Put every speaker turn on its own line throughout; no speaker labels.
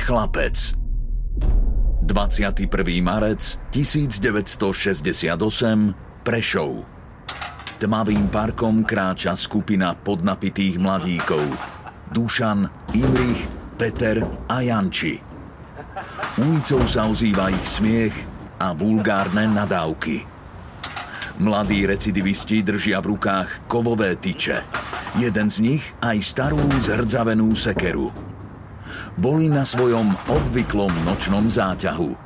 Chlapec 21. marec 1968 Prešov Tmavým parkom kráča skupina podnapitých mladíkov Dušan, Imrich, Peter a Janči. Ulicou sa ozýva ich smiech a vulgárne nadávky. Mladí recidivisti držia v rukách kovové tyče. Jeden z nich aj starú zhrdzavenú sekeru boli na svojom obvyklom nočnom záťahu.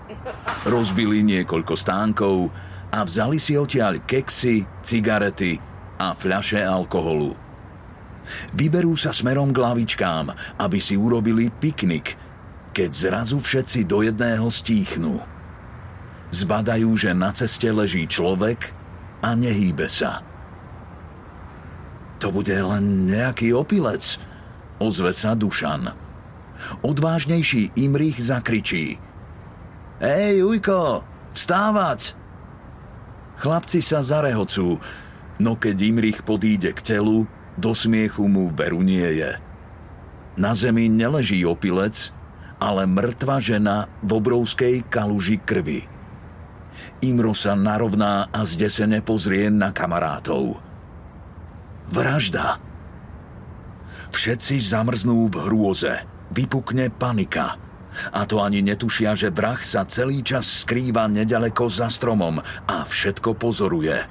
Rozbili niekoľko stánkov a vzali si odtiaľ keksy, cigarety a fľaše alkoholu. Vyberú sa smerom k lavičkám, aby si urobili piknik, keď zrazu všetci do jedného stíchnú. Zbadajú, že na ceste leží človek a nehýbe sa. To bude len nejaký opilec, ozve sa Dušan. Odvážnejší Imrich zakričí. Hej, Ujko, vstávať! Chlapci sa zarehocú, no keď Imrich podíde k telu, do smiechu mu veru nie je. Na zemi neleží opilec, ale mŕtva žena v obrovskej kaluži krvi. Imro sa narovná a zdesene pozrie na kamarátov. Vražda! Všetci zamrznú v hrôze vypukne panika. A to ani netušia, že vrah sa celý čas skrýva nedaleko za stromom a všetko pozoruje.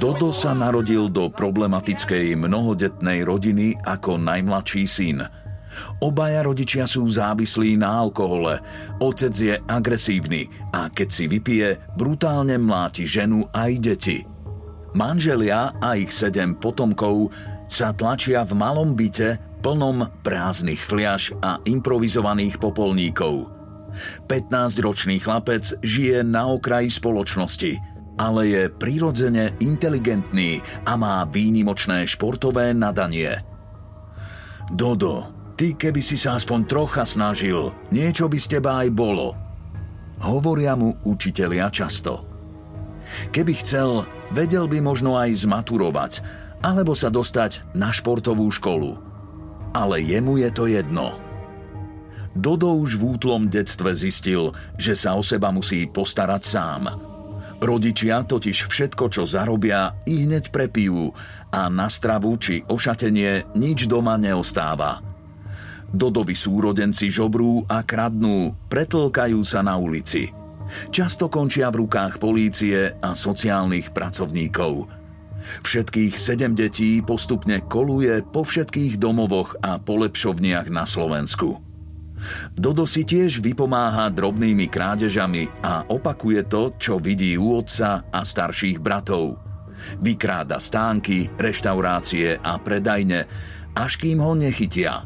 Dodo sa narodil do problematickej mnohodetnej rodiny ako najmladší syn. Obaja rodičia sú závislí na alkohole, otec je agresívny a keď si vypije, brutálne mláti ženu aj deti. Manželia a ich sedem potomkov sa tlačia v malom byte plnom prázdnych fliaž a improvizovaných popolníkov. 15-ročný chlapec žije na okraji spoločnosti, ale je prirodzene inteligentný a má výnimočné športové nadanie. Dodo, ty keby si sa aspoň trocha snažil, niečo by z teba aj bolo. Hovoria mu učitelia často. Keby chcel, vedel by možno aj zmaturovať, alebo sa dostať na športovú školu ale jemu je to jedno. Dodo už v útlom detstve zistil, že sa o seba musí postarať sám. Rodičia totiž všetko, čo zarobia, i hneď prepijú a na stravu či ošatenie nič doma neostáva. Dodovi súrodenci žobrú a kradnú, pretlkajú sa na ulici. Často končia v rukách polície a sociálnych pracovníkov – Všetkých sedem detí postupne koluje po všetkých domovoch a polepšovniach na Slovensku. Dodo si tiež vypomáha drobnými krádežami a opakuje to, čo vidí u otca a starších bratov. Vykráda stánky, reštaurácie a predajne, až kým ho nechytia.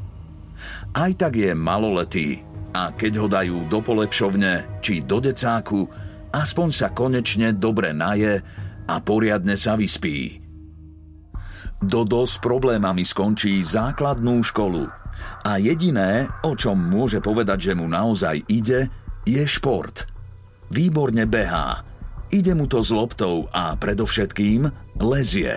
Aj tak je maloletý a keď ho dajú do polepšovne či do decáku, aspoň sa konečne dobre naje a poriadne sa vyspí. Dodo s problémami skončí základnú školu a jediné, o čom môže povedať, že mu naozaj ide, je šport. Výborne behá, ide mu to s loptou a predovšetkým lezie.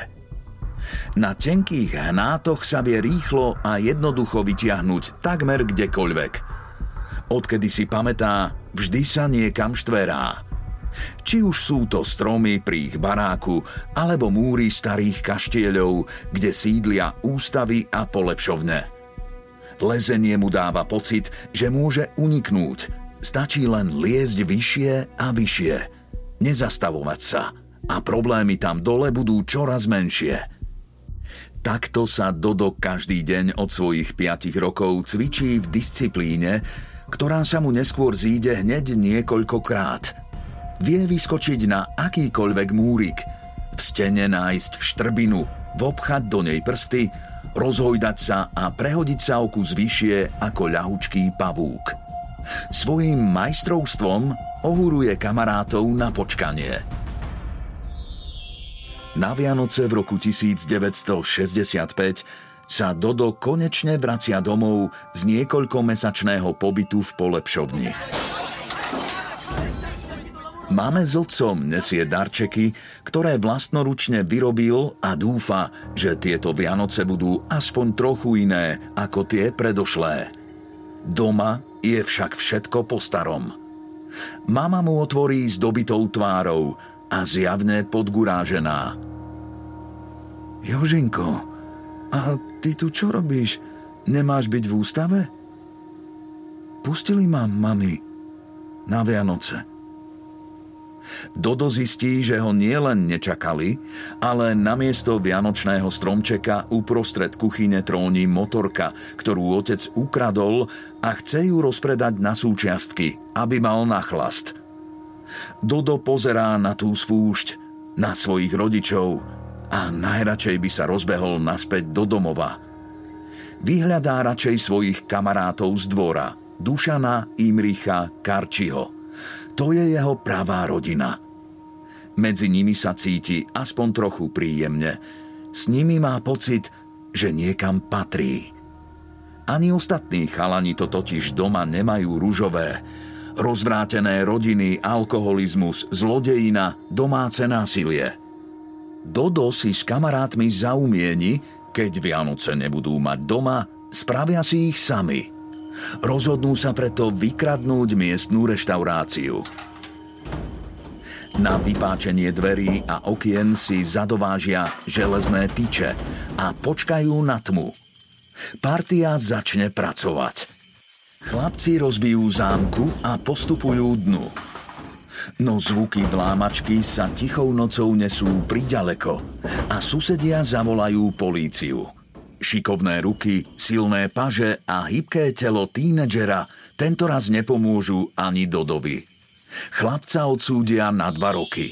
Na tenkých hnátoch sa vie rýchlo a jednoducho vytiahnuť takmer kdekoľvek. Odkedy si pamätá, vždy sa niekam štverá – Či už sú to stromy pri ich baráku, alebo múry starých kaštieľov, kde sídlia ústavy a polepšovne. Lezenie mu dáva pocit, že môže uniknúť. Stačí len liezť vyššie a vyššie. Nezastavovať sa. A problémy tam dole budú čoraz menšie. Takto sa Dodo každý deň od svojich 5 rokov cvičí v disciplíne, ktorá sa mu neskôr zíde hneď niekoľkokrát. Vie vyskočiť na akýkoľvek múrik, v stene nájsť štrbinu, vobchať do nej prsty, rozhojdať sa a prehodiť sa o kus vyššie ako ľahučký pavúk. Svojím majstrovstvom ohúruje kamarátov na počkanie. Na Vianoce v roku 1965 sa Dodo konečne vracia domov z niekoľkomesačného pobytu v polepšovni. Máme s otcom nesie darčeky, ktoré vlastnoručne vyrobil a dúfa, že tieto Vianoce budú aspoň trochu iné ako tie predošlé. Doma je však všetko po starom. Mama mu otvorí s dobitou tvárou a zjavne podgurážená.
Jožinko, a ty tu čo robíš? Nemáš byť v ústave? Pustili ma mami na Vianoce.
Dodo zistí, že ho nielen nečakali, ale namiesto vianočného stromčeka uprostred kuchyne tróni motorka, ktorú otec ukradol a chce ju rozpredať na súčiastky, aby mal na chlast. Dodo pozerá na tú spúšť, na svojich rodičov a najradšej by sa rozbehol naspäť do domova. Vyhľadá radšej svojich kamarátov z dvora, Dušana, Imricha, Karčiho. To je jeho pravá rodina. Medzi nimi sa cíti aspoň trochu príjemne. S nimi má pocit, že niekam patrí. Ani ostatní chalani to totiž doma nemajú ružové. Rozvrátené rodiny, alkoholizmus, zlodejina, domáce násilie – Dodo si s kamarátmi zaumieni, keď Vianoce nebudú mať doma, spravia si ich sami. Rozhodnú sa preto vykradnúť miestnú reštauráciu. Na vypáčenie dverí a okien si zadovážia železné tyče a počkajú na tmu. Partia začne pracovať. Chlapci rozbijú zámku a postupujú dnu. No zvuky vlámačky sa tichou nocou nesú priďaleko a susedia zavolajú políciu. Šikovné ruky, silné paže a hybké telo tínedžera tentoraz nepomôžu ani Dodovi. Chlapca odsúdia na dva roky.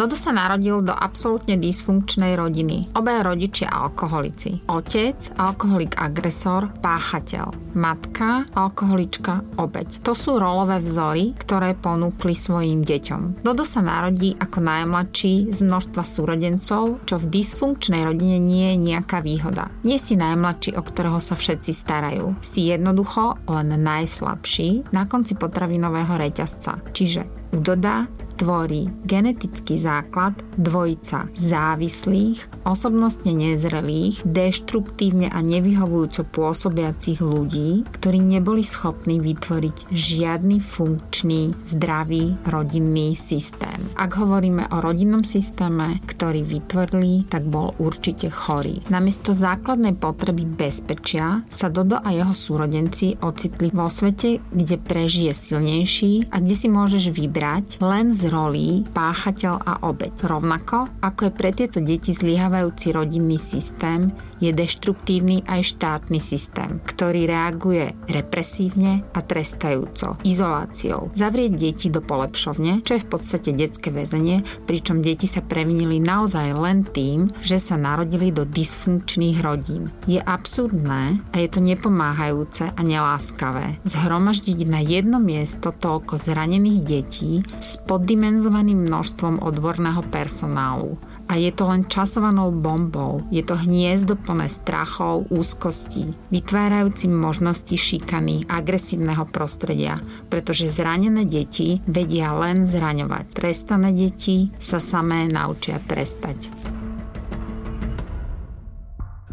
Dodo sa narodil do absolútne dysfunkčnej rodiny. Obe rodičia alkoholici. Otec, alkoholik agresor, páchateľ. Matka, alkoholička, obeď. To sú rolové vzory, ktoré ponúkli svojim deťom. Dodo sa narodí ako najmladší z množstva súrodencov, čo v dysfunkčnej rodine nie je nejaká výhoda. Nie si najmladší, o ktorého sa všetci starajú. Si jednoducho len najslabší na konci potravinového reťazca. Čiže u Doda tvorí genetický základ dvojica závislých, osobnostne nezrelých, deštruktívne a nevyhovujúco pôsobiacich ľudí, ktorí neboli schopní vytvoriť žiadny funkčný, zdravý rodinný systém. Ak hovoríme o rodinnom systéme, ktorý vytvorili, tak bol určite chorý. Namiesto základnej potreby bezpečia sa Dodo a jeho súrodenci ocitli vo svete, kde prežije silnejší a kde si môžeš vybrať len z rolí páchateľ a obeď. Rovnako ako je pre tieto deti zlyhávajúci rodinný systém, je deštruktívny aj štátny systém, ktorý reaguje represívne a trestajúco, izoláciou. Zavrieť deti do polepšovne, čo je v podstate detské väzenie, pričom deti sa previnili naozaj len tým, že sa narodili do dysfunkčných rodín. Je absurdné a je to nepomáhajúce a neláskavé zhromaždiť na jedno miesto toľko zranených detí s poddimenzovaným množstvom odborného personálu a je to len časovanou bombou. Je to hniezdo plné strachov, úzkostí, vytvárajúci možnosti šikany, agresívneho prostredia, pretože zranené deti vedia len zraňovať. Trestané deti sa samé naučia trestať.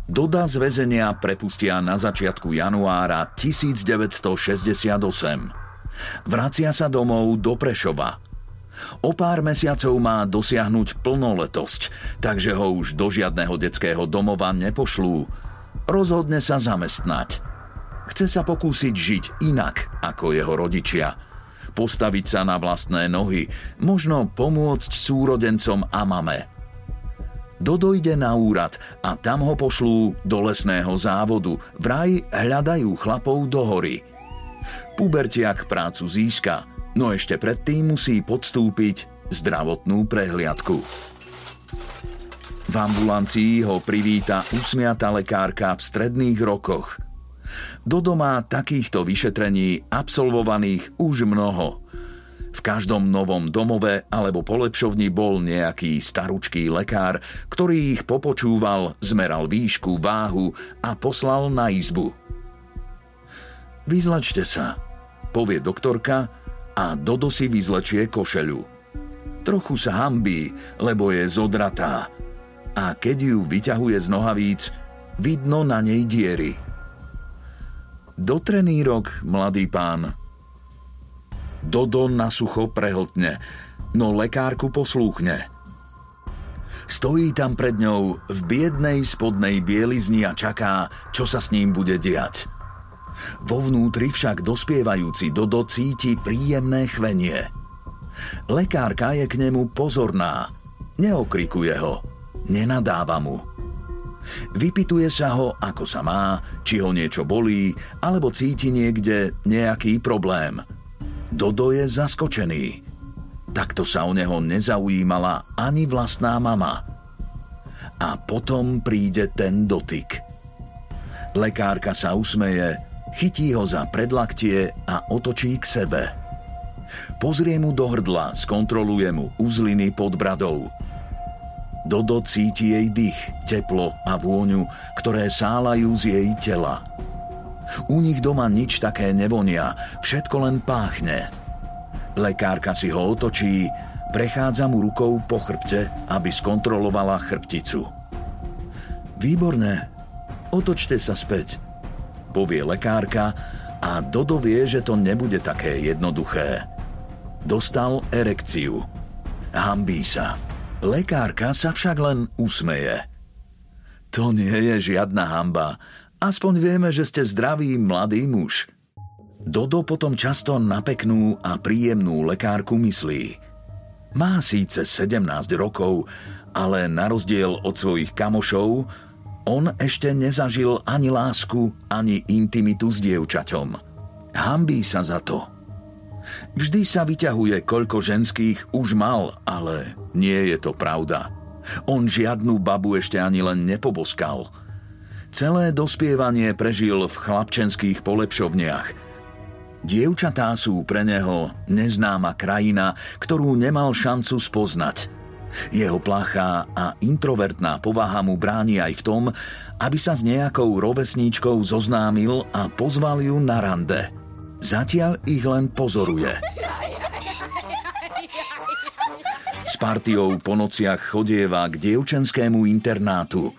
Doda z väzenia prepustia na začiatku januára 1968. Vracia sa domov do Prešova. O pár mesiacov má dosiahnuť plnoletosť, takže ho už do žiadneho detského domova nepošlú. Rozhodne sa zamestnať. Chce sa pokúsiť žiť inak ako jeho rodičia. Postaviť sa na vlastné nohy, možno pomôcť súrodencom a mame. Dodo ide na úrad a tam ho pošlú do lesného závodu. Vraj hľadajú chlapov do hory. Pubertiak prácu získa – no ešte predtým musí podstúpiť zdravotnú prehliadku. V ambulancii ho privíta usmiata lekárka v stredných rokoch. Dodo má takýchto vyšetrení absolvovaných už mnoho. V každom novom domove alebo polepšovni bol nejaký staručký lekár, ktorý ich popočúval, zmeral výšku, váhu a poslal na izbu. Vyzlačte sa, povie doktorka a Dodo si vyzlečie košeľu. Trochu sa hambí, lebo je zodratá a keď ju vyťahuje z nohavíc, vidno na nej diery. Dotrený rok, mladý pán. Dodo na sucho prehltne, no lekárku poslúchne. Stojí tam pred ňou v biednej spodnej bielizni a čaká, čo sa s ním bude diať. Vo vnútri však dospievajúci Dodo cíti príjemné chvenie. Lekárka je k nemu pozorná, neokrikuje ho, nenadáva mu. Vypituje sa ho, ako sa má, či ho niečo bolí, alebo cíti niekde nejaký problém. Dodo je zaskočený. Takto sa o neho nezaujímala ani vlastná mama. A potom príde ten dotyk. Lekárka sa usmeje, Chytí ho za predlaktie a otočí k sebe. Pozrie mu do hrdla, skontroluje mu uzliny pod bradou. Dodo cíti jej dých, teplo a vôňu, ktoré sálajú z jej tela. U nich doma nič také nevonia, všetko len páchne. Lekárka si ho otočí, prechádza mu rukou po chrbte, aby skontrolovala chrbticu. Výborné, otočte sa späť, povie lekárka a Dodo vie, že to nebude také jednoduché. Dostal erekciu. Hambí sa. Lekárka sa však len usmeje. To nie je žiadna hamba. Aspoň vieme, že ste zdravý mladý muž. Dodo potom často na peknú a príjemnú lekárku myslí. Má síce 17 rokov, ale na rozdiel od svojich kamošov on ešte nezažil ani lásku, ani intimitu s dievčaťom. Hambí sa za to. Vždy sa vyťahuje, koľko ženských už mal, ale nie je to pravda. On žiadnu babu ešte ani len nepoboskal. Celé dospievanie prežil v chlapčenských polepšovniach. Dievčatá sú pre neho neznáma krajina, ktorú nemal šancu spoznať – jeho plachá a introvertná povaha mu bráni aj v tom, aby sa s nejakou rovesníčkou zoznámil a pozval ju na rande. Zatiaľ ich len pozoruje. S partiou po nociach chodieva k dievčenskému internátu.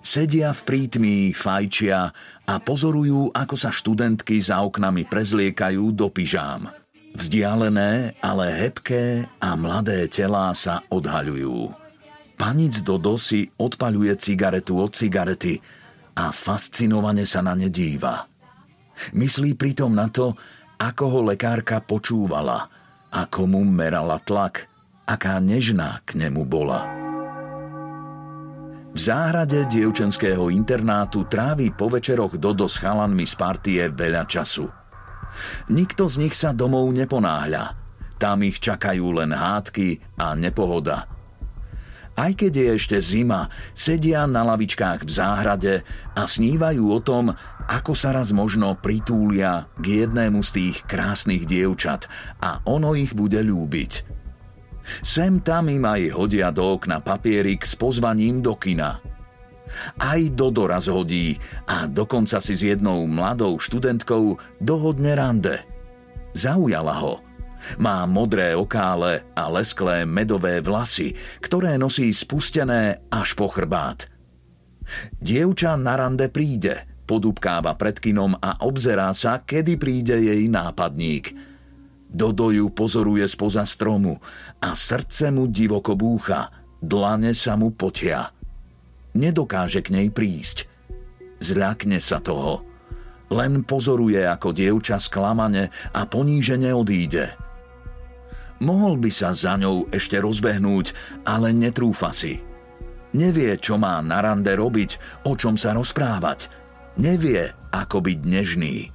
Sedia v prítmi, fajčia a pozorujú, ako sa študentky za oknami prezliekajú do pyžám. Vzdialené, ale hebké a mladé telá sa odhaľujú. Panic Dodo si odpaľuje cigaretu od cigarety a fascinovane sa na ne díva. Myslí pritom na to, ako ho lekárka počúvala, ako mu merala tlak, aká nežná k nemu bola. V záhrade dievčenského internátu trávi po večeroch Dodo s chalanmi z partie veľa času – Nikto z nich sa domov neponáhľa. Tam ich čakajú len hádky a nepohoda. Aj keď je ešte zima, sedia na lavičkách v záhrade a snívajú o tom, ako sa raz možno pritúlia k jednému z tých krásnych dievčat a ono ich bude ľúbiť. Sem tam im aj hodia do okna papierik s pozvaním do kina – aj do doraz hodí a dokonca si s jednou mladou študentkou dohodne rande. Zaujala ho. Má modré okále a lesklé medové vlasy, ktoré nosí spustené až po chrbát. Dievča na rande príde, podúbkáva pred kinom a obzerá sa, kedy príde jej nápadník. Dodo ju pozoruje spoza stromu a srdce mu divoko búcha, dlane sa mu potia. Nedokáže k nej prísť. Zľakne sa toho. Len pozoruje, ako dievča sklamane a ponížene odíde. Mohol by sa za ňou ešte rozbehnúť, ale netrúfa si. Nevie, čo má na rande robiť, o čom sa rozprávať. Nevie, ako byť nežný.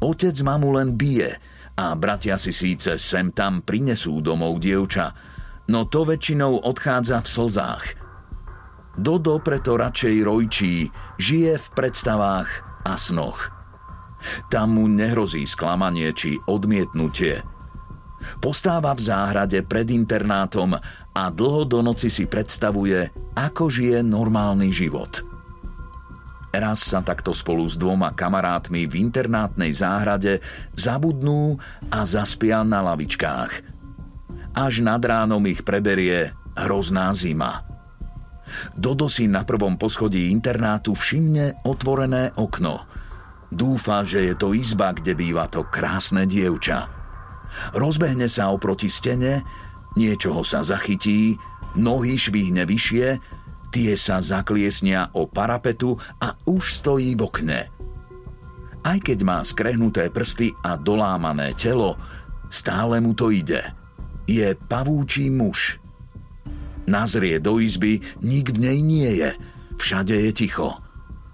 Otec mamu len bije a bratia si síce sem tam prinesú domov dievča, no to väčšinou odchádza v slzách. Dodo preto radšej rojčí, žije v predstavách a snoch. Tam mu nehrozí sklamanie či odmietnutie. Postáva v záhrade pred internátom a dlho do noci si predstavuje, ako žije normálny život – Raz sa takto spolu s dvoma kamarátmi v internátnej záhrade zabudnú a zaspia na lavičkách. Až nad ránom ich preberie hrozná zima. Dodo si na prvom poschodí internátu všimne otvorené okno. Dúfa, že je to izba, kde býva to krásne dievča. Rozbehne sa oproti stene, niečoho sa zachytí, nohy švihne vyššie Tie sa zakliesnia o parapetu a už stojí v okne. Aj keď má skrehnuté prsty a dolámané telo, stále mu to ide. Je pavúčí muž. Nazrie do izby, nik v nej nie je. Všade je ticho.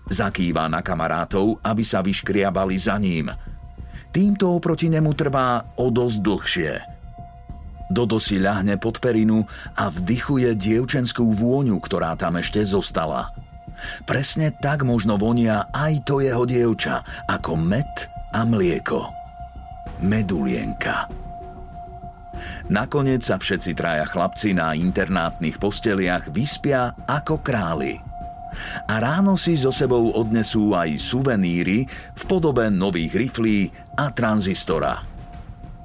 Zakýva na kamarátov, aby sa vyškriabali za ním. Týmto oproti nemu trvá o dosť dlhšie – Dodo si ľahne pod perinu a vdychuje dievčenskú vôňu, ktorá tam ešte zostala. Presne tak možno vonia aj to jeho dievča, ako med a mlieko. Medulienka. Nakoniec sa všetci traja chlapci na internátnych posteliach vyspia ako králi. A ráno si so sebou odnesú aj suveníry v podobe nových riflí a tranzistora.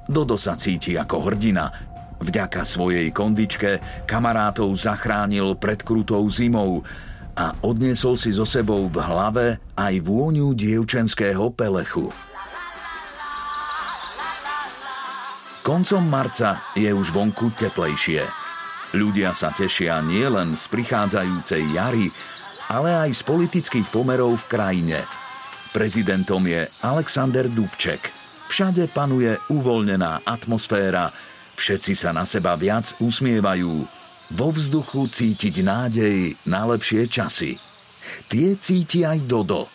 Dodo sa cíti ako hrdina, Vďaka svojej kondičke kamarátov zachránil pred krutou zimou a odniesol si so sebou v hlave aj vôňu dievčenského pelechu. Koncom marca je už vonku teplejšie. Ľudia sa tešia nielen z prichádzajúcej jary, ale aj z politických pomerov v krajine. Prezidentom je Alexander Dubček. Všade panuje uvoľnená atmosféra, Všetci sa na seba viac usmievajú. Vo vzduchu cítiť nádej na lepšie časy. Tie cíti aj Dodo.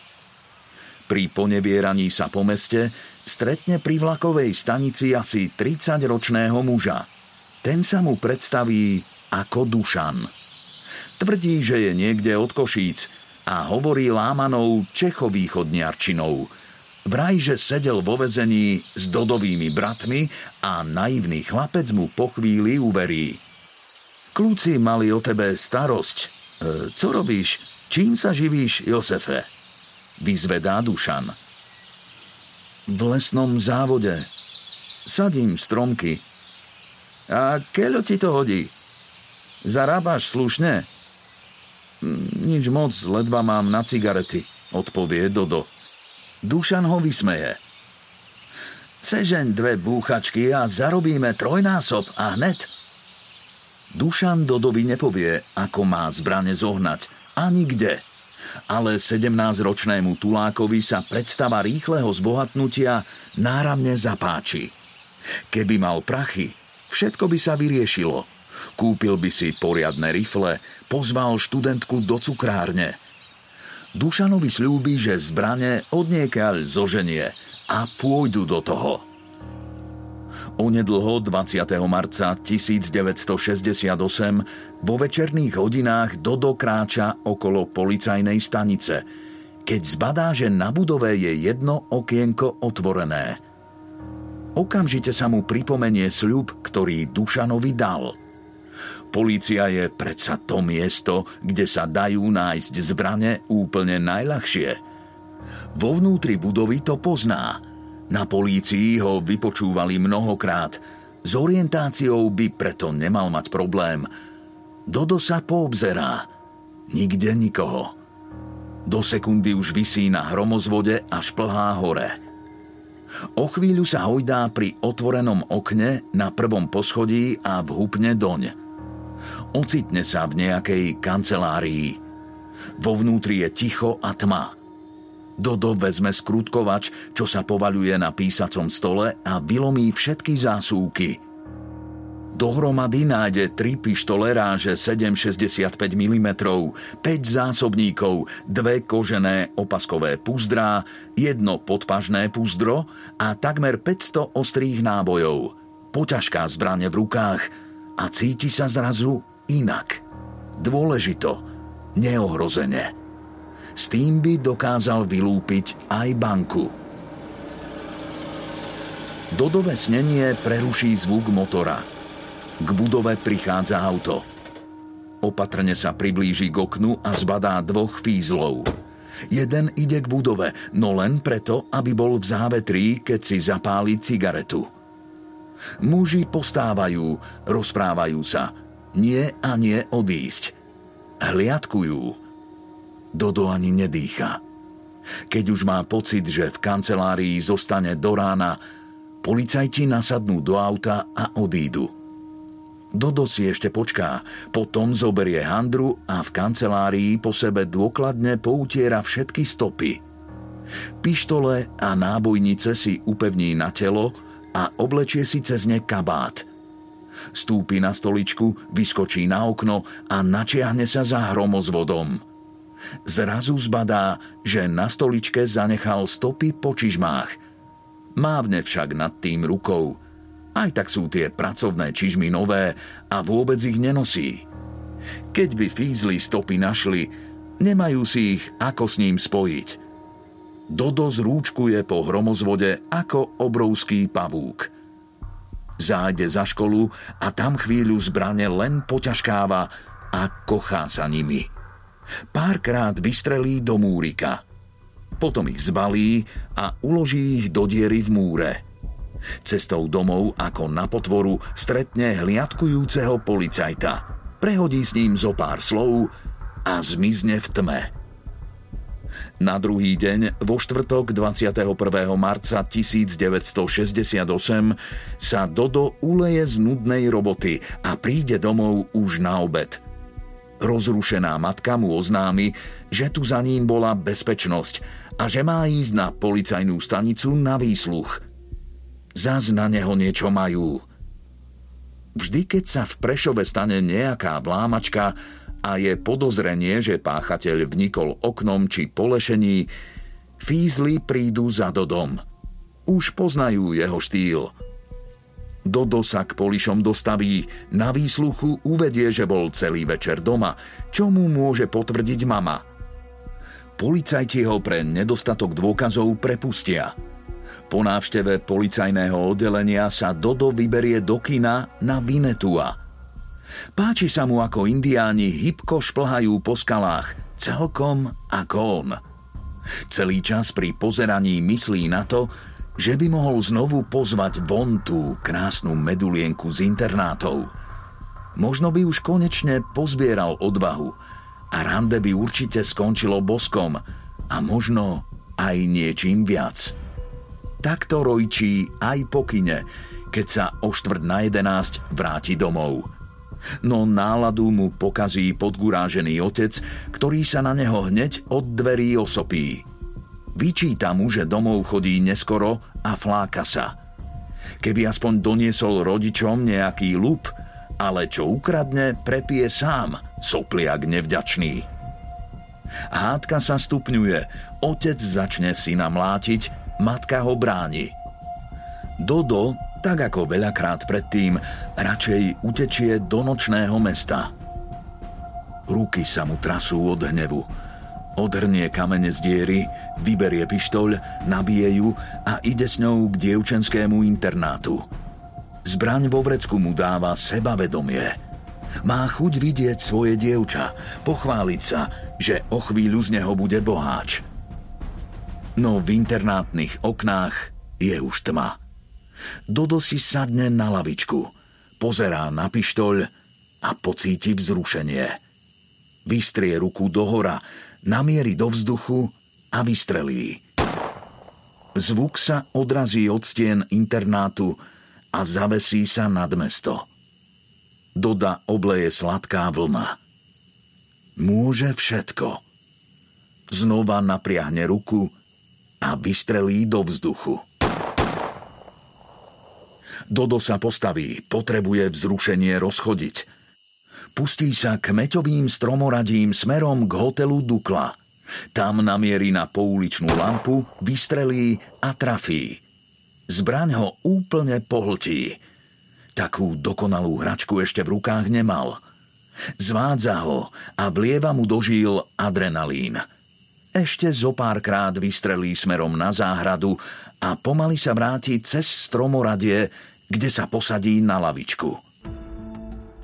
Pri ponevieraní sa po meste stretne pri vlakovej stanici asi 30-ročného muža. Ten sa mu predstaví ako Dušan. Tvrdí, že je niekde od Košíc a hovorí lámanou čechovýchodniarčinou – Vraj, že sedel vo vezení s Dodovými bratmi a naivný chlapec mu po chvíli uverí. Kľúci mali o tebe starosť. E, co robíš? Čím sa živíš, Josefe? Vyzvedá Dušan. V lesnom závode. Sadím stromky. A keľo ti to hodí? Zarábaš slušne? Hm, nič moc, ledva mám na cigarety, odpovie Dodo. Dušan ho vysmeje. Sežeň dve búchačky a zarobíme trojnásob a hned. Dušan Dodovi nepovie, ako má zbrane zohnať. Ani kde. Ale 17-ročnému Tulákovi sa predstava rýchleho zbohatnutia náramne zapáči. Keby mal prachy, všetko by sa vyriešilo. Kúpil by si poriadne rifle, pozval študentku do cukrárne – Dušanovi slúbi, že zbrane odniekaľ zoženie a pôjdu do toho. Onedlho 20. marca 1968 vo večerných hodinách Dodo kráča okolo policajnej stanice, keď zbadá, že na budove je jedno okienko otvorené. Okamžite sa mu pripomenie sľub, ktorý Dušanovi dal – Polícia je predsa to miesto, kde sa dajú nájsť zbrane úplne najľahšie. Vo vnútri budovy to pozná. Na polícii ho vypočúvali mnohokrát. S orientáciou by preto nemal mať problém. Dodo sa poobzerá. Nikde nikoho. Do sekundy už vysí na hromozvode a šplhá hore. O chvíľu sa hojdá pri otvorenom okne na prvom poschodí a vhupne doň. Ocitne sa v nejakej kancelárii. Vo vnútri je ticho a tma. Dodo vezme skrutkovač, čo sa povaľuje na písacom stole a vylomí všetky zásúky – Dohromady nájde 3 pištole ráže 7,65 mm, 5 zásobníkov, dve kožené opaskové puzdrá, jedno podpažné puzdro a takmer 500 ostrých nábojov. Poťažká zbranie v rukách a cíti sa zrazu inak. Dôležito, neohrozene. S tým by dokázal vylúpiť aj banku. Dodové snenie preruší zvuk motora – k budove prichádza auto. Opatrne sa priblíži k oknu a zbadá dvoch fízlov. Jeden ide k budove, no len preto, aby bol v závetrí, keď si zapáli cigaretu. Muži postávajú, rozprávajú sa. Nie a nie odísť. Hliadkujú. Dodo ani nedýcha. Keď už má pocit, že v kancelárii zostane do rána, policajti nasadnú do auta a odídu. Dodo si ešte počká, potom zoberie handru a v kancelárii po sebe dôkladne poutiera všetky stopy. Pištole a nábojnice si upevní na telo a oblečie si cez ne kabát. Stúpi na stoličku, vyskočí na okno a načiahne sa za hromozvodom. Zrazu zbadá, že na stoličke zanechal stopy po čižmách. Mávne však nad tým rukou – aj tak sú tie pracovné čižmy nové a vôbec ich nenosí. Keď by fízli stopy našli, nemajú si ich ako s ním spojiť. Dodo zrúčkuje po hromozvode ako obrovský pavúk. Zájde za školu a tam chvíľu zbrane len poťažkáva a kochá sa nimi. Párkrát vystrelí do múrika. Potom ich zbalí a uloží ich do diery v múre – Cestou domov ako na potvoru stretne hliadkujúceho policajta. Prehodí s ním zo pár slov a zmizne v tme. Na druhý deň, vo štvrtok 21. marca 1968, sa Dodo uleje z nudnej roboty a príde domov už na obed. Rozrušená matka mu oznámi, že tu za ním bola bezpečnosť a že má ísť na policajnú stanicu na výsluch – zas na neho niečo majú. Vždy, keď sa v Prešove stane nejaká blámačka a je podozrenie, že páchateľ vnikol oknom či polešení, fízli prídu za Dodom. Už poznajú jeho štýl. Dodo sa k polišom dostaví, na výsluchu uvedie, že bol celý večer doma, čo mu môže potvrdiť mama. Policajti ho pre nedostatok dôkazov prepustia – po návšteve policajného oddelenia sa Dodo vyberie do kina na Vinetua. Páči sa mu, ako indiáni hybko šplhajú po skalách, celkom ako on. Celý čas pri pozeraní myslí na to, že by mohol znovu pozvať von tú krásnu medulienku z internátov. Možno by už konečne pozbieral odvahu a rande by určite skončilo boskom a možno aj niečím viac. Takto rojčí aj po kine, keď sa o štvrt na jedenáct vráti domov. No náladu mu pokazí podgurážený otec, ktorý sa na neho hneď od dverí osopí. Vyčíta mu, že domov chodí neskoro a fláka sa. Keby aspoň doniesol rodičom nejaký lup, ale čo ukradne, prepije sám, sopliak nevďačný. Hádka sa stupňuje, otec začne syna mlátiť matka ho bráni. Dodo, tak ako veľakrát predtým, radšej utečie do nočného mesta. Ruky sa mu trasú od hnevu. Odhrnie kamene z diery, vyberie pištoľ, nabije ju a ide s ňou k dievčenskému internátu. Zbraň vo vrecku mu dáva sebavedomie. Má chuť vidieť svoje dievča, pochváliť sa, že o chvíľu z neho bude boháč – no v internátnych oknách je už tma. Dodo si sadne na lavičku, pozerá na pištoľ a pocíti vzrušenie. Vystrie ruku dohora, namieri do vzduchu a vystrelí. Zvuk sa odrazí od stien internátu a zavesí sa nad mesto. Doda obleje sladká vlna. Môže všetko. Znova napriahne ruku a vystrelí do vzduchu. Dodo sa postaví, potrebuje vzrušenie rozchodiť. Pustí sa kmeťovým stromoradím smerom k hotelu Dukla. Tam namierí na pouličnú lampu, vystrelí a trafí. Zbraň ho úplne pohltí. Takú dokonalú hračku ešte v rukách nemal. Zvádza ho a vlieva mu dožil adrenalín. Ešte zo párkrát vystrelí smerom na záhradu a pomaly sa vráti cez stromoradie, kde sa posadí na lavičku.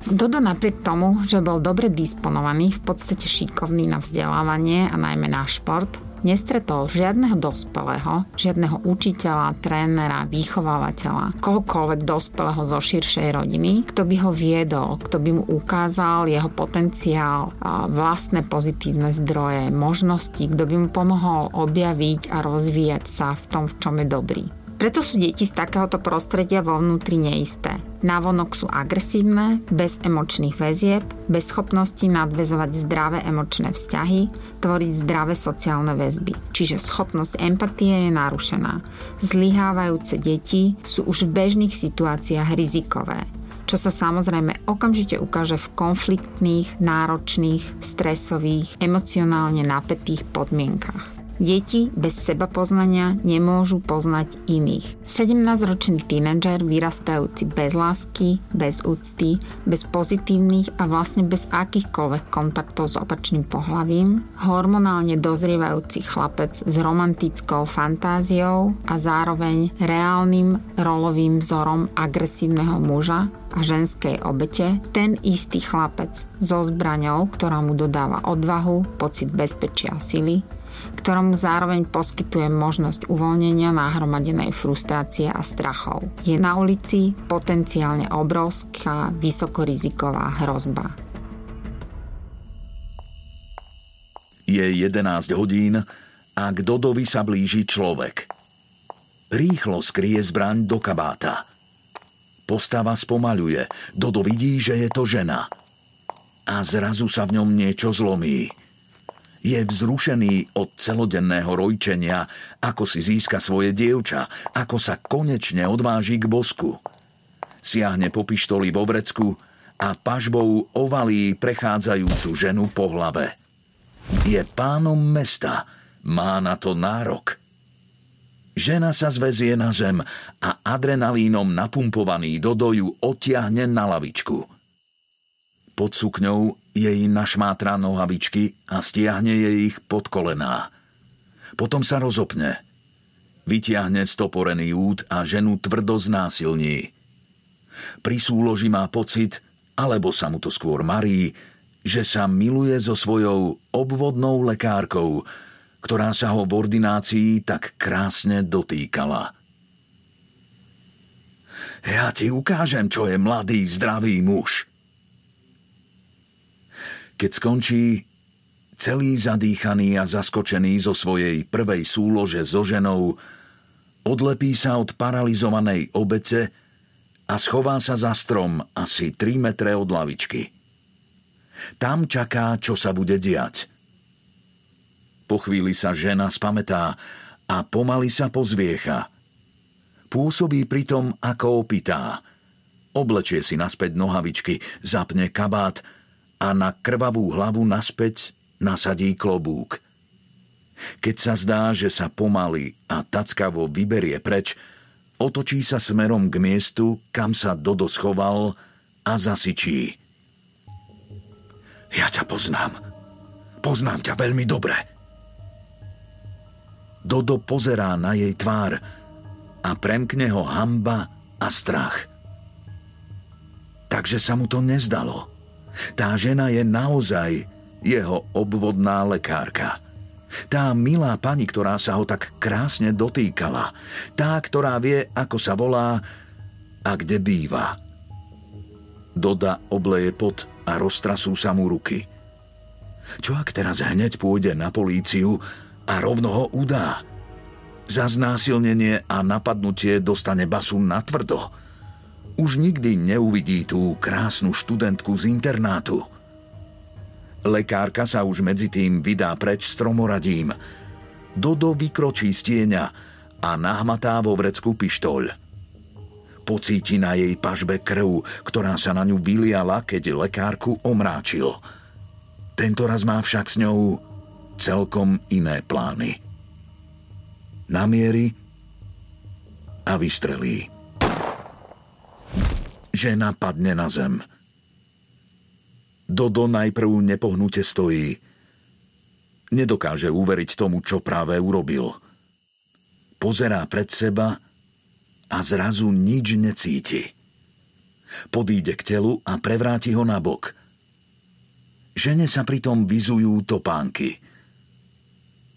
Dodo napriek tomu, že bol dobre disponovaný, v podstate šikovný na vzdelávanie a najmä na šport, nestretol žiadneho dospelého, žiadneho učiteľa, trénera, vychovávateľa, kohokoľvek dospelého zo širšej rodiny, kto by ho viedol, kto by mu ukázal jeho potenciál, vlastné pozitívne zdroje, možnosti, kto by mu pomohol objaviť a rozvíjať sa v tom, v čom je dobrý. Preto sú deti z takéhoto prostredia vo vnútri neisté. Návonok sú agresívne, bez emočných väzieb, bez schopnosti nadvezovať zdravé emočné vzťahy, tvoriť zdravé sociálne väzby. Čiže schopnosť empatie je narušená. Zlyhávajúce deti sú už v bežných situáciách rizikové čo sa samozrejme okamžite ukáže v konfliktných, náročných, stresových, emocionálne napätých podmienkach. Deti bez seba poznania nemôžu poznať iných. 17-ročný tínedžer vyrastajúci bez lásky, bez úcty, bez pozitívnych a vlastne bez akýchkoľvek kontaktov s opačným pohlavím, hormonálne dozrievajúci chlapec s romantickou fantáziou a zároveň reálnym rolovým vzorom agresívneho muža a ženskej obete, ten istý chlapec so zbraňou, ktorá mu dodáva odvahu, pocit bezpečia a sily, ktorom zároveň poskytuje možnosť uvoľnenia nahromadenej frustrácie a strachov. Je na ulici potenciálne obrovská vysokoriziková hrozba.
Je 11 hodín a k Dodovi sa blíži človek. Rýchlo skrie zbraň do kabáta. Postava spomaľuje. Dodo vidí, že je to žena. A zrazu sa v ňom niečo zlomí – je vzrušený od celodenného rojčenia, ako si získa svoje dievča, ako sa konečne odváži k bosku. Siahne po pištoli vo vrecku a pažbou ovalí prechádzajúcu ženu po hlave. Je pánom mesta, má na to nárok. Žena sa zvezie na zem a adrenalínom napumpovaný do doju otiahne na lavičku. Pod sukňou jej našmátra nohavičky a stiahne jej ich pod kolená. Potom sa rozopne. Vytiahne stoporený út a ženu tvrdo znásilní. Pri súloži má pocit, alebo sa mu to skôr marí, že sa miluje so svojou obvodnou lekárkou, ktorá sa ho v ordinácii tak krásne dotýkala. Ja ti ukážem, čo je mladý, zdravý muž – keď skončí, celý zadýchaný a zaskočený zo svojej prvej súlože so ženou, odlepí sa od paralizovanej obete a schová sa za strom asi 3 metre od lavičky. Tam čaká, čo sa bude diať. Po chvíli sa žena spametá a pomaly sa pozviecha. Pôsobí pritom ako opitá. Oblečie si naspäť nohavičky, zapne kabát a na krvavú hlavu naspäť nasadí klobúk. Keď sa zdá, že sa pomaly a tackavo vyberie preč, otočí sa smerom k miestu, kam sa Dodo schoval a zasičí. Ja ťa poznám. Poznám ťa veľmi dobre. Dodo pozerá na jej tvár a premkne ho hamba a strach. Takže sa mu to nezdalo – tá žena je naozaj jeho obvodná lekárka. Tá milá pani, ktorá sa ho tak krásne dotýkala. Tá, ktorá vie, ako sa volá a kde býva. Doda obleje pot a roztrasú sa mu ruky. Čo ak teraz hneď pôjde na políciu a rovno ho udá? Za znásilnenie a napadnutie dostane basu na tvrdo. Už nikdy neuvidí tú krásnu študentku z internátu. Lekárka sa už medzi tým vydá preč stromoradím. Dodo vykročí z a nahmatá vo vrecku pištoľ. Pocíti na jej pažbe krv, ktorá sa na ňu vyliala, keď lekárku omráčil. Tento raz má však s ňou celkom iné plány. Namieri a vystrelí. Žena padne na zem – Dodo najprv nepohnute stojí. Nedokáže uveriť tomu, čo práve urobil. Pozerá pred seba a zrazu nič necíti. Podíde k telu a prevráti ho na bok. Žene sa pritom vyzujú topánky.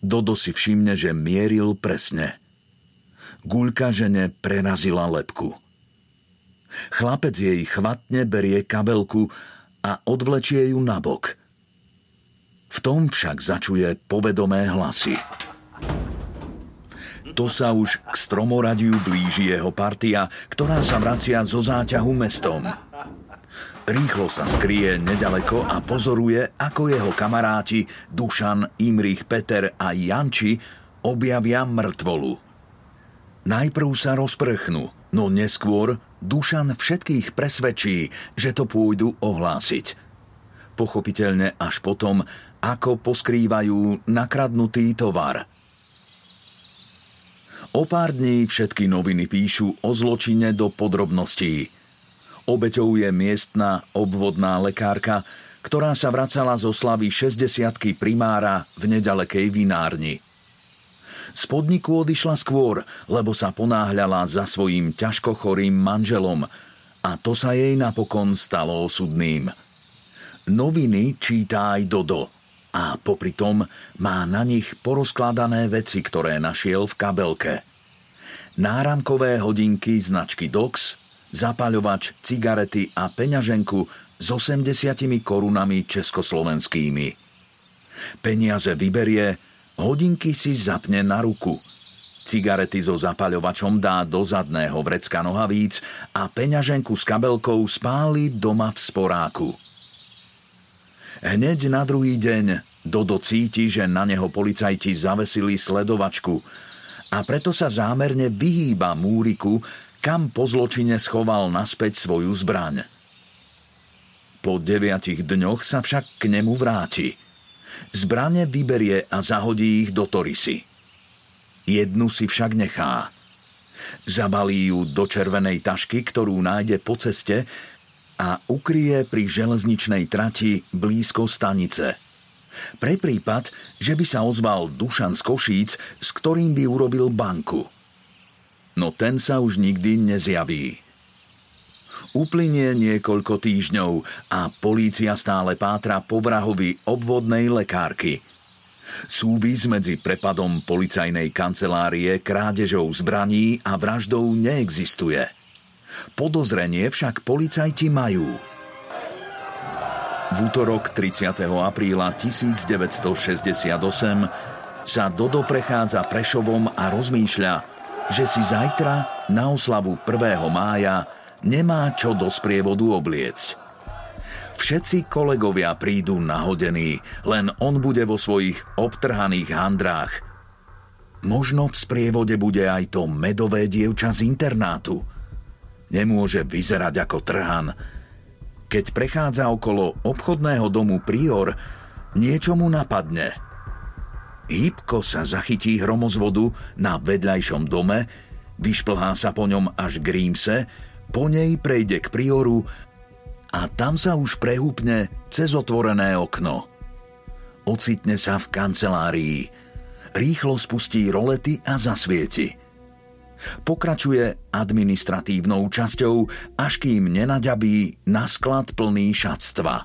Dodo si všimne, že mieril presne. Guľka žene prerazila lepku. Chlapec jej chvatne berie kabelku a odvlečie ju nabok. V tom však začuje povedomé hlasy. To sa už k stromoradiu blíži jeho partia, ktorá sa vracia zo záťahu mestom. Rýchlo sa skrie nedaleko a pozoruje, ako jeho kamaráti Dušan, Imrich, Peter a Janči objavia mŕtvolu. Najprv sa rozprchnú, no neskôr Dušan všetkých presvedčí, že to pôjdu ohlásiť. Pochopiteľne až potom, ako poskrývajú nakradnutý tovar. O pár dní všetky noviny píšu o zločine do podrobností. Obeťou je miestna obvodná lekárka, ktorá sa vracala zo slavy 60 primára v nedalekej vinárni. Z podniku odišla skôr, lebo sa ponáhľala za svojím ťažko chorým manželom a to sa jej napokon stalo osudným. Noviny číta aj Dodo a popri tom má na nich porozkladané veci, ktoré našiel v kabelke. Náramkové hodinky značky Dox, zapaľovač, cigarety a peňaženku s 80 korunami československými. Peniaze vyberie Hodinky si zapne na ruku. Cigarety so zapaľovačom dá do zadného vrecka nohavíc a peňaženku s kabelkou spáli doma v sporáku. Hneď na druhý deň Dodo cíti, že na neho policajti zavesili sledovačku a preto sa zámerne vyhýba Múriku, kam po zločine schoval naspäť svoju zbraň. Po deviatich dňoch sa však k nemu vráti – Zbrane vyberie a zahodí ich do torisy. Jednu si však nechá. Zabalí ju do červenej tašky, ktorú nájde po ceste a ukrie pri železničnej trati blízko stanice. Pre prípad, že by sa ozval Dušan z Košíc, s ktorým by urobil banku. No ten sa už nikdy nezjaví. Uplynie niekoľko týždňov a polícia stále pátra po vrahovi obvodnej lekárky. Súvis medzi prepadom policajnej kancelárie, krádežou zbraní a vraždou neexistuje. Podozrenie však policajti majú. V útorok 30. apríla 1968 sa Dodo prechádza Prešovom a rozmýšľa, že si zajtra na oslavu 1. mája nemá čo do sprievodu obliecť. Všetci kolegovia prídu nahodení, len on bude vo svojich obtrhaných handrách. Možno v sprievode bude aj to medové dievča z internátu. Nemôže vyzerať ako trhan. Keď prechádza okolo obchodného domu Prior, niečo mu napadne. Hýbko sa zachytí hromozvodu na vedľajšom dome, vyšplhá sa po ňom až k Rímse, po nej prejde k prioru a tam sa už prehúpne cez otvorené okno. Ocitne sa v kancelárii. Rýchlo spustí rolety a zasvieti. Pokračuje administratívnou časťou, až kým nenaďabí na sklad plný šatstva.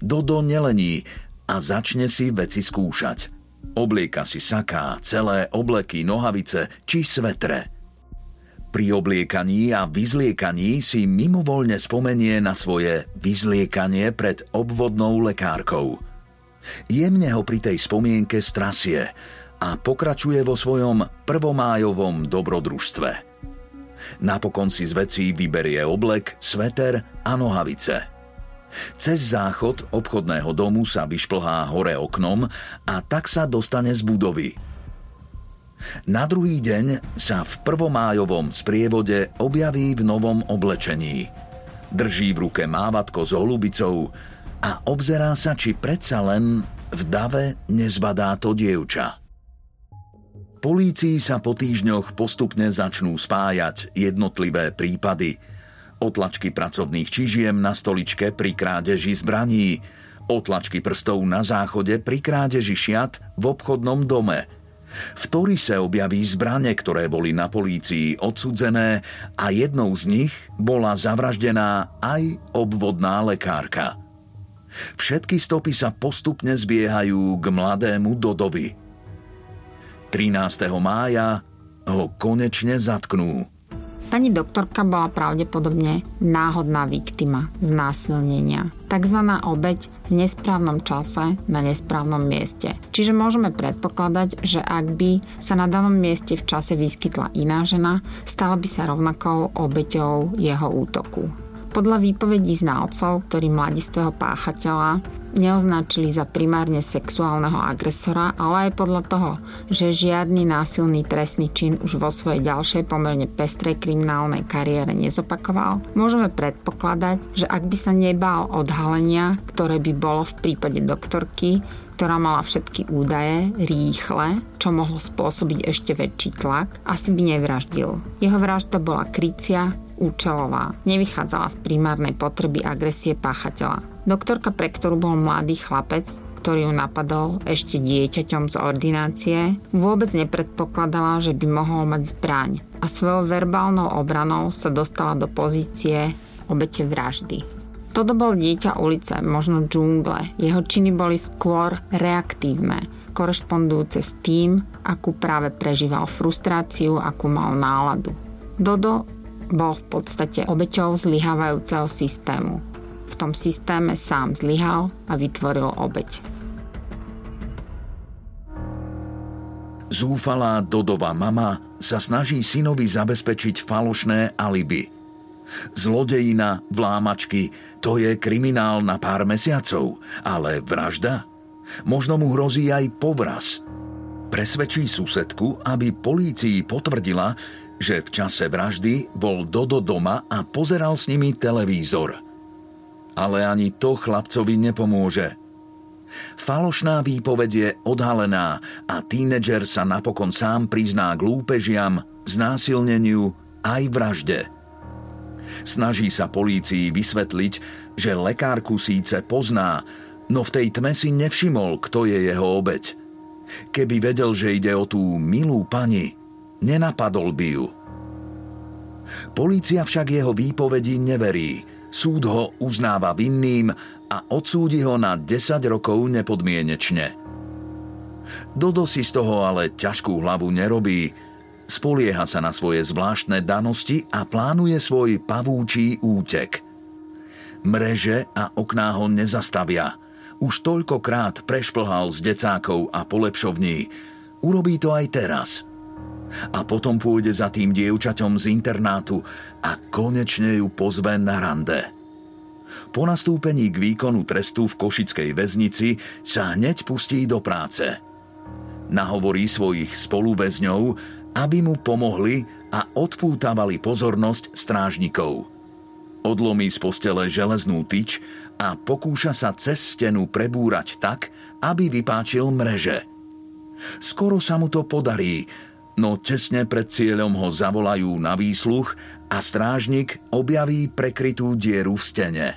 Dodo nelení a začne si veci skúšať. Oblieka si saká, celé obleky, nohavice či svetre – pri obliekaní a vyzliekaní si mimovoľne spomenie na svoje vyzliekanie pred obvodnou lekárkou. Jemne ho pri tej spomienke strasie a pokračuje vo svojom prvomájovom dobrodružstve. Napokon si z vecí vyberie oblek, sveter a nohavice. Cez záchod obchodného domu sa vyšplhá hore oknom a tak sa dostane z budovy. Na druhý deň sa v prvomájovom sprievode objaví v novom oblečení. Drží v ruke mávatko s holubicou a obzerá sa, či predsa len v dave nezbadá to dievča. Polícii sa po týždňoch postupne začnú spájať jednotlivé prípady. Otlačky pracovných čižiem na stoličke pri krádeži zbraní, otlačky prstov na záchode pri krádeži šiat v obchodnom dome. V Torise objaví zbrane, ktoré boli na polícii odsudzené a jednou z nich bola zavraždená aj obvodná lekárka. Všetky stopy sa postupne zbiehajú k mladému Dodovi – 13. mája ho konečne zatknú.
Pani doktorka bola pravdepodobne náhodná viktima znásilnenia. Takzvaná obeď v nesprávnom čase na nesprávnom mieste. Čiže môžeme predpokladať, že ak by sa na danom mieste v čase vyskytla iná žena, stala by sa rovnakou obeťou jeho útoku. Podľa výpovedí znalcov, ktorí mladistvého páchateľa neoznačili za primárne sexuálneho agresora, ale aj podľa toho, že žiadny násilný trestný čin už vo svojej ďalšej pomerne pestrej kriminálnej kariére nezopakoval, môžeme predpokladať, že ak by sa nebál odhalenia, ktoré by bolo v prípade doktorky, ktorá mala všetky údaje rýchle, čo mohlo spôsobiť ešte väčší tlak, asi by nevraždil. Jeho vražda bola krycia, účelová. Nevychádzala z primárnej potreby agresie páchateľa. Doktorka, pre ktorú bol mladý chlapec, ktorý ju napadol ešte dieťaťom z ordinácie, vôbec nepredpokladala, že by mohol mať zbraň a svojou verbálnou obranou sa dostala do pozície obete vraždy. Toto bol dieťa ulice, možno džungle. Jeho činy boli skôr reaktívne, korešpondujúce s tým, akú práve prežíval frustráciu, akú mal náladu. Dodo bol v podstate obeťou zlyhávajúceho systému. V tom systéme sám zlyhal a vytvoril obeť.
Zúfalá Dodová mama sa snaží synovi zabezpečiť falošné alibi. Zlodejina, vlámačky, to je kriminál na pár mesiacov, ale vražda? Možno mu hrozí aj povraz. Presvedčí susedku, aby polícii potvrdila, že v čase vraždy bol Dodo doma a pozeral s nimi televízor. Ale ani to chlapcovi nepomôže. Falošná výpoveď je odhalená a tínedžer sa napokon sám prizná k lúpežiam, znásilneniu aj vražde. Snaží sa polícii vysvetliť, že lekárku síce pozná, no v tej tme si nevšimol, kto je jeho obeď. Keby vedel, že ide o tú milú pani, Nenapadol by ju. Polícia však jeho výpovedi neverí. Súd ho uznáva vinným a odsúdi ho na 10 rokov nepodmienečne. Dodo si z toho ale ťažkú hlavu nerobí. Spolieha sa na svoje zvláštne danosti a plánuje svoj pavúčí útek. Mreže a okná ho nezastavia. Už toľkokrát prešplhal z decákov a polepšovní. Urobí to aj teraz – a potom pôjde za tým dievčaťom z internátu a konečne ju pozve na rande. Po nastúpení k výkonu trestu v Košickej väznici sa hneď pustí do práce. Nahovorí svojich spoluväzňov, aby mu pomohli a odpútavali pozornosť strážnikov. Odlomí z postele železnú tyč a pokúša sa cez stenu prebúrať tak, aby vypáčil mreže. Skoro sa mu to podarí, no tesne pred cieľom ho zavolajú na výsluch a strážnik objaví prekrytú dieru v stene.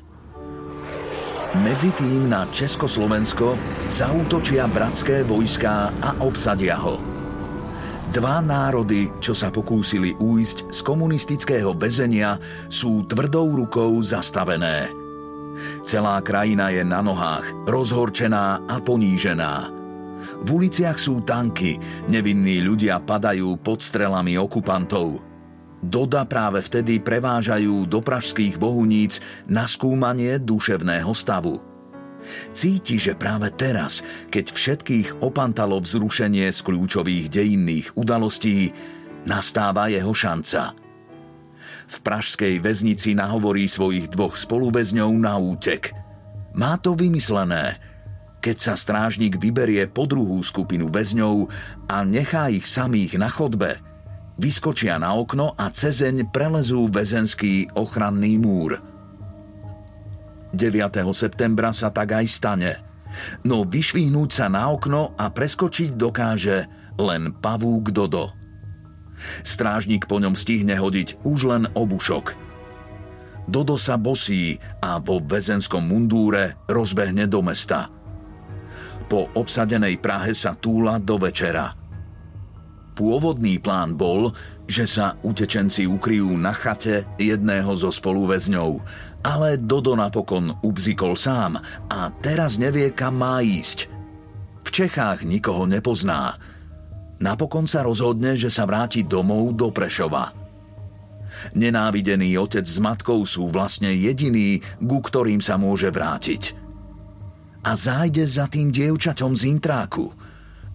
Medzi tým na Československo zautočia bratské vojská a obsadia ho. Dva národy, čo sa pokúsili újsť z komunistického väzenia, sú tvrdou rukou zastavené. Celá krajina je na nohách, rozhorčená a ponížená. V uliciach sú tanky, nevinní ľudia padajú pod strelami okupantov. Doda práve vtedy prevážajú do pražských bohuníc na skúmanie duševného stavu. Cíti, že práve teraz, keď všetkých opantalo vzrušenie z kľúčových dejinných udalostí, nastáva jeho šanca. V pražskej väznici nahovorí svojich dvoch spoluväzňov na útek. Má to vymyslené – keď sa strážnik vyberie po druhú skupinu väzňov a nechá ich samých na chodbe, vyskočia na okno a cezeň prelezú väzenský ochranný múr. 9. septembra sa tak aj stane. No vyšvihnúť sa na okno a preskočiť dokáže len pavúk Dodo. Strážnik po ňom stihne hodiť už len obušok. Dodo sa bosí a vo väzenskom mundúre rozbehne do mesta – po obsadenej Prahe sa túla do večera. Pôvodný plán bol, že sa utečenci ukryjú na chate jedného zo spoluväzňov, ale Dodo napokon ubzikol sám a teraz nevie, kam má ísť. V Čechách nikoho nepozná. Napokon sa rozhodne, že sa vráti domov do Prešova. Nenávidený otec s matkou sú vlastne jediní, ku ktorým sa môže vrátiť – a zájde za tým dievčaťom z intráku.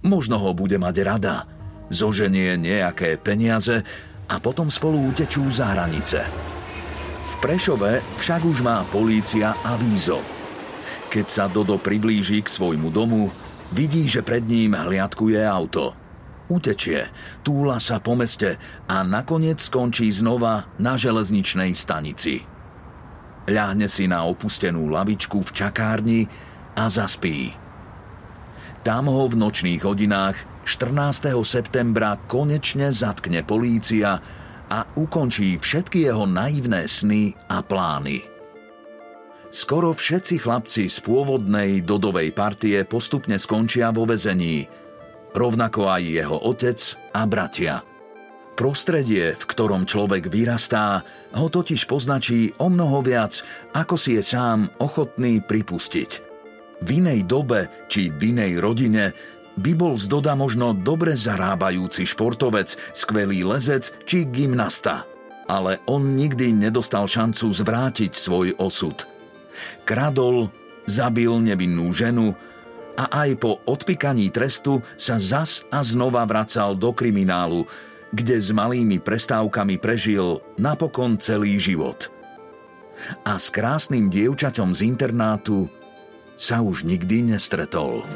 Možno ho bude mať rada, zoženie nejaké peniaze a potom spolu utečú za hranice. V Prešove však už má polícia avízo. Keď sa Dodo priblíži k svojmu domu, vidí, že pred ním hliadkuje auto. Utečie, túla sa po meste a nakoniec skončí znova na železničnej stanici. Ľahne si na opustenú lavičku v čakárni a zaspí. Tam ho v nočných hodinách 14. septembra konečne zatkne polícia a ukončí všetky jeho naivné sny a plány. Skoro všetci chlapci z pôvodnej Dodovej partie postupne skončia vo vezení, rovnako aj jeho otec a bratia. Prostredie, v ktorom človek vyrastá, ho totiž poznačí o mnoho viac, ako si je sám ochotný pripustiť – v inej dobe či v inej rodine by bol z Doda možno dobre zarábajúci športovec, skvelý lezec či gymnasta. Ale on nikdy nedostal šancu zvrátiť svoj osud. Kradol, zabil nevinnú ženu a aj po odpikaní trestu sa zas a znova vracal do kriminálu, kde s malými prestávkami prežil napokon celý život. A s krásnym dievčaťom z internátu sa už nikdy nestretol.